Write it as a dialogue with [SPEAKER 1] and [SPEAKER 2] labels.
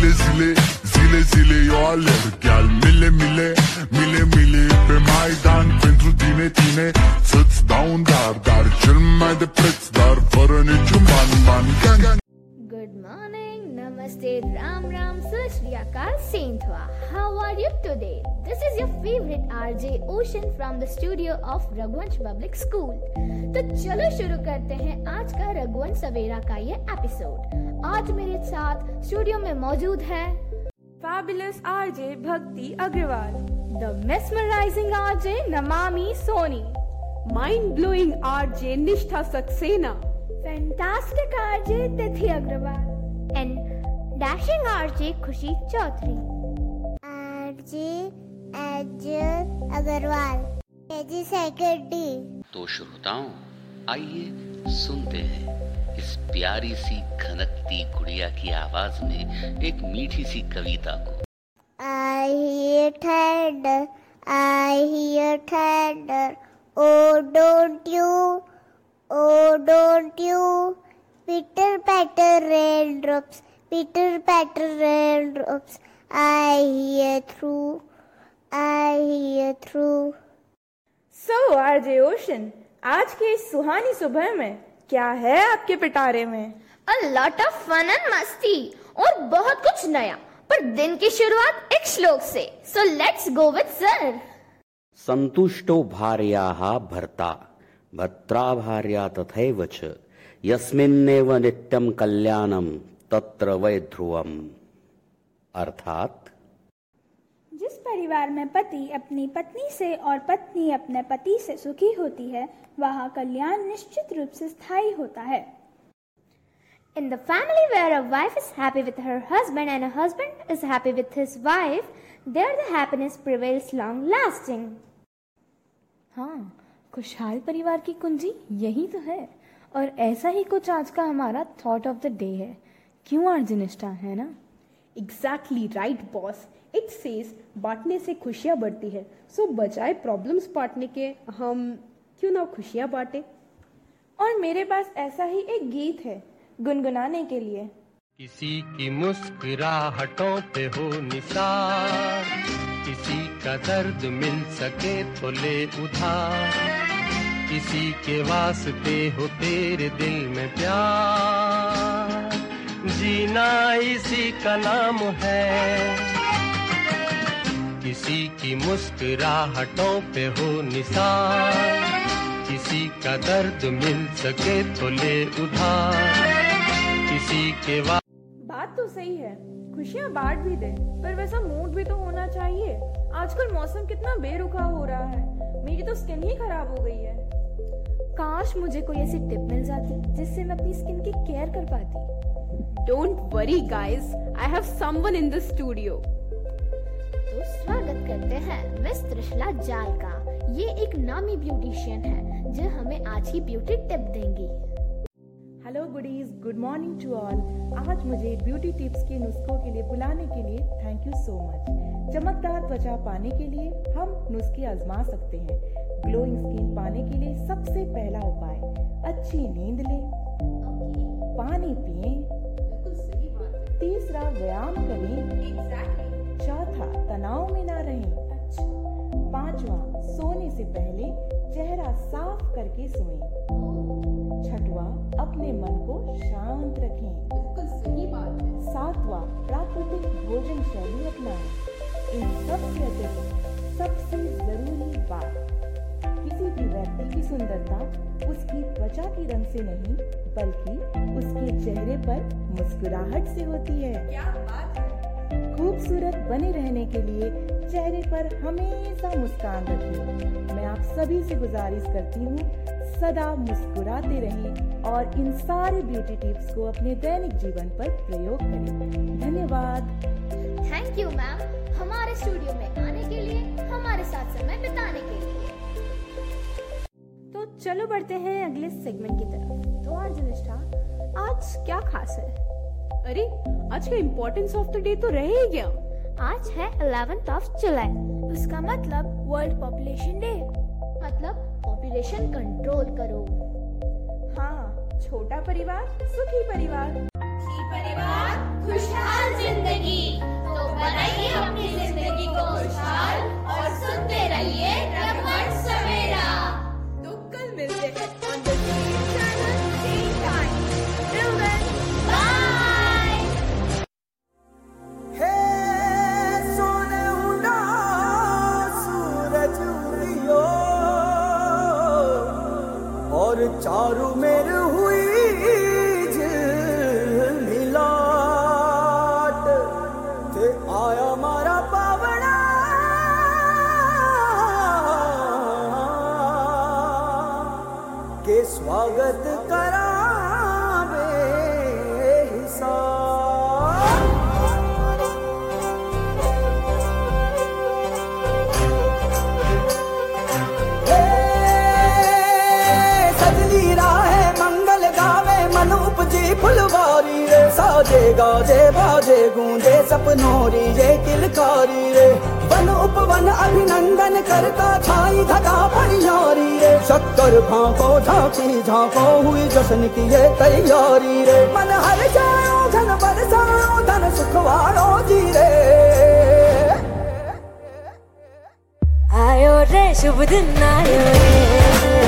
[SPEAKER 1] zile zile Zile zile eu alerg. Al mile mile Mile mile pe Maidan. Pentru tine tine Să-ți dau un dar. Dar cel mai de preț Dar fără niciun ban ban
[SPEAKER 2] नमस्ते राम राम सुल सेंट हुआ how are you today this is your favourite RJ Ocean from the studio of Raghuvansh Public School तो चलो शुरू करते हैं आज का रघुवंश सवेरा का ये एपिसोड आज मेरे साथ स्टूडियो में मौजूद है
[SPEAKER 3] fabulous RJ Bhakti Agrawal
[SPEAKER 2] the mesmerising RJ Namami Soni
[SPEAKER 3] mind blowing R J Nishtha
[SPEAKER 2] Saxena fantastic RJ तिथि Agarwal and dashing RJ Khushi Chaudhary
[SPEAKER 4] RJ Ejal Agrawal AG secondary
[SPEAKER 5] तो श्रोताओं आइए सुनते हैं इस प्यारी सी खनकती गुड़िया की आवाज़ में एक मीठी सी कविता को।
[SPEAKER 4] आई ठंड आई ठंड ओ don't you oh don't you pitter patter raindrops pitter patter raindrops. I hear through, I hear through.
[SPEAKER 3] So RJ Ocean, आज की इस सुहानी सुबह में क्या है आपके पिटारे में
[SPEAKER 2] A lot of fun and मस्ती और बहुत कुछ नया पर दिन की शुरुआत एक श्लोक से सो लेट्स गो विद सर
[SPEAKER 6] संतुष्टो भार्याः भर्ता भर्त्रा भार्या तथैव च यस्मिन्नेव नित्यं कल्याणं तत्र वै ध्रुवम् अर्थात
[SPEAKER 7] जिस परिवार में पति अपनी पत्नी से और पत्नी अपने पति से सुखी होती है वहाँ कल्याण निश्चित रूप से स्थायी होता है
[SPEAKER 2] In the family where a wife is happy with her husband and a husband is happy with his wife, there the happiness prevails long lasting.
[SPEAKER 8] हाँ खुशहाल परिवार की कुंजी यही तो है और ऐसा ही कुछ आज का हमारा थॉट ऑफ़ द डे है क्यों अर्जुन निष्ठा है ना?
[SPEAKER 9] Exactly right boss it says बांटने से खुशियाँ बढ़ती है. सो so, बजाय प्रॉब्लम्स बांटने के हम क्यों ना खुशियाँ बांटे?
[SPEAKER 3] और मेरे पास ऐसा ही एक गीत है गुनगुनाने के लिए।
[SPEAKER 10] किसी की मुस्कुराहटों पे हो निसार किसी का दर्द मिल सके तो ले उधार किसी के वास्ते हो तेरे दिल में प्यार। जीना इसी का नाम है। किसी की मुस्कुराहटों पे हो निशान किसी का दर्द मिल सके तो ले उधार, किसी के
[SPEAKER 3] बात तो सही है, खुशियाँ बांट भी दे, पर वैसा मूड भी तो होना चाहिए। आजकल मौसम कितना बेरुखा हो रहा है, मेरी तो स्किन ही खराब हो गई है।
[SPEAKER 8] काश मुझे कोई ऐसी टिप मिल जाती जिससे मैं अपनी स्किन की केयर कर पाती।
[SPEAKER 9] Don't worry guys I have someone in the studio
[SPEAKER 2] तो स्वागत करते हैं मिस त्रिशला जाल का। ये एक नामी ब्यूटिशियन है जो हमें आज की ब्यूटी टिप देंगी।
[SPEAKER 11] Hello goodies good morning to all आज मुझे ब्यूटी टिप्स के नुस्खों के लिए बुलाने के लिए थैंक यू सो मच चमकदार त्वचा पाने के लिए हम नुस्खे आजमा सकते हैं. ग्लोइंग स्किन पाने के लिए सबसे पहला उपाय अच्छी नींद लें. पानी पिए. तीसरा व्यायाम करें. चौथा तनाव में ना रहें. पांचवा सोने से पहले चेहरा साफ़ करके सोएँ। छठवा अपने मन को शांत रखें। बिल्कुल सही बात है। सातवां प्राकृतिक भोजन शैली अपनाएँ। इन सबसे अतिरिक्त सबसे ज़रूरी बात किसी भी व्यक्ति की सुंदरता उसकी त्वचा के रंग से नहीं बल्कि उसके चेहरे पर मुस्कुराहट से होती है। क्या बात है। खूबसूरत बने रहने के लिए चेहरे पर हमेशा मुस्कान रखें। मैं आप सभी से गुजारिश करती हूँ सदा मुस्कुराते रहें और इन सारे ब्यूटी टिप्स को अपने दैनिक जीवन पर प्रयोग करें। धन्यवाद।
[SPEAKER 2] थैंक यू मैम हमारे स्टूडियो में आने के लिए हमारे साथ समय बिताने के लिए।
[SPEAKER 8] तो चलो बढ़ते हैं अगले सेगमेंट की तरफ़। तो अर्जुन निष्ठा आज क्या खास है?
[SPEAKER 9] अरे आज का इम्पोर्टेंस ऑफ़ द डे तो रह ही गया।
[SPEAKER 2] आज है अलेवेंथ ऑफ़ जुलाई
[SPEAKER 7] उसका मतलब वर्ल्ड पॉपुलेशन डे
[SPEAKER 2] मतलब पॉपुलेशन कंट्रोल करो।
[SPEAKER 3] हाँ छोटा परिवार सुखी परिवार।
[SPEAKER 7] सुखी परिवार खुशहाल ज़िंदगी।
[SPEAKER 12] तो बनाइए अपनी ज़िंदगी को खुशहाल মরুমে गाजे बाजे गूंजे सपनों री, ये किलकारी रे। वन उपवन अभिनंदन करता छाई धगा परियारी रे। शक्कर भाको झांकी झांको हुई जश्न की ये तैयारी रे। मन हर जाओ धन बरसाओ धन सुखवारो जी रे।
[SPEAKER 13] आयो रे, शुभ दिन आयो रे।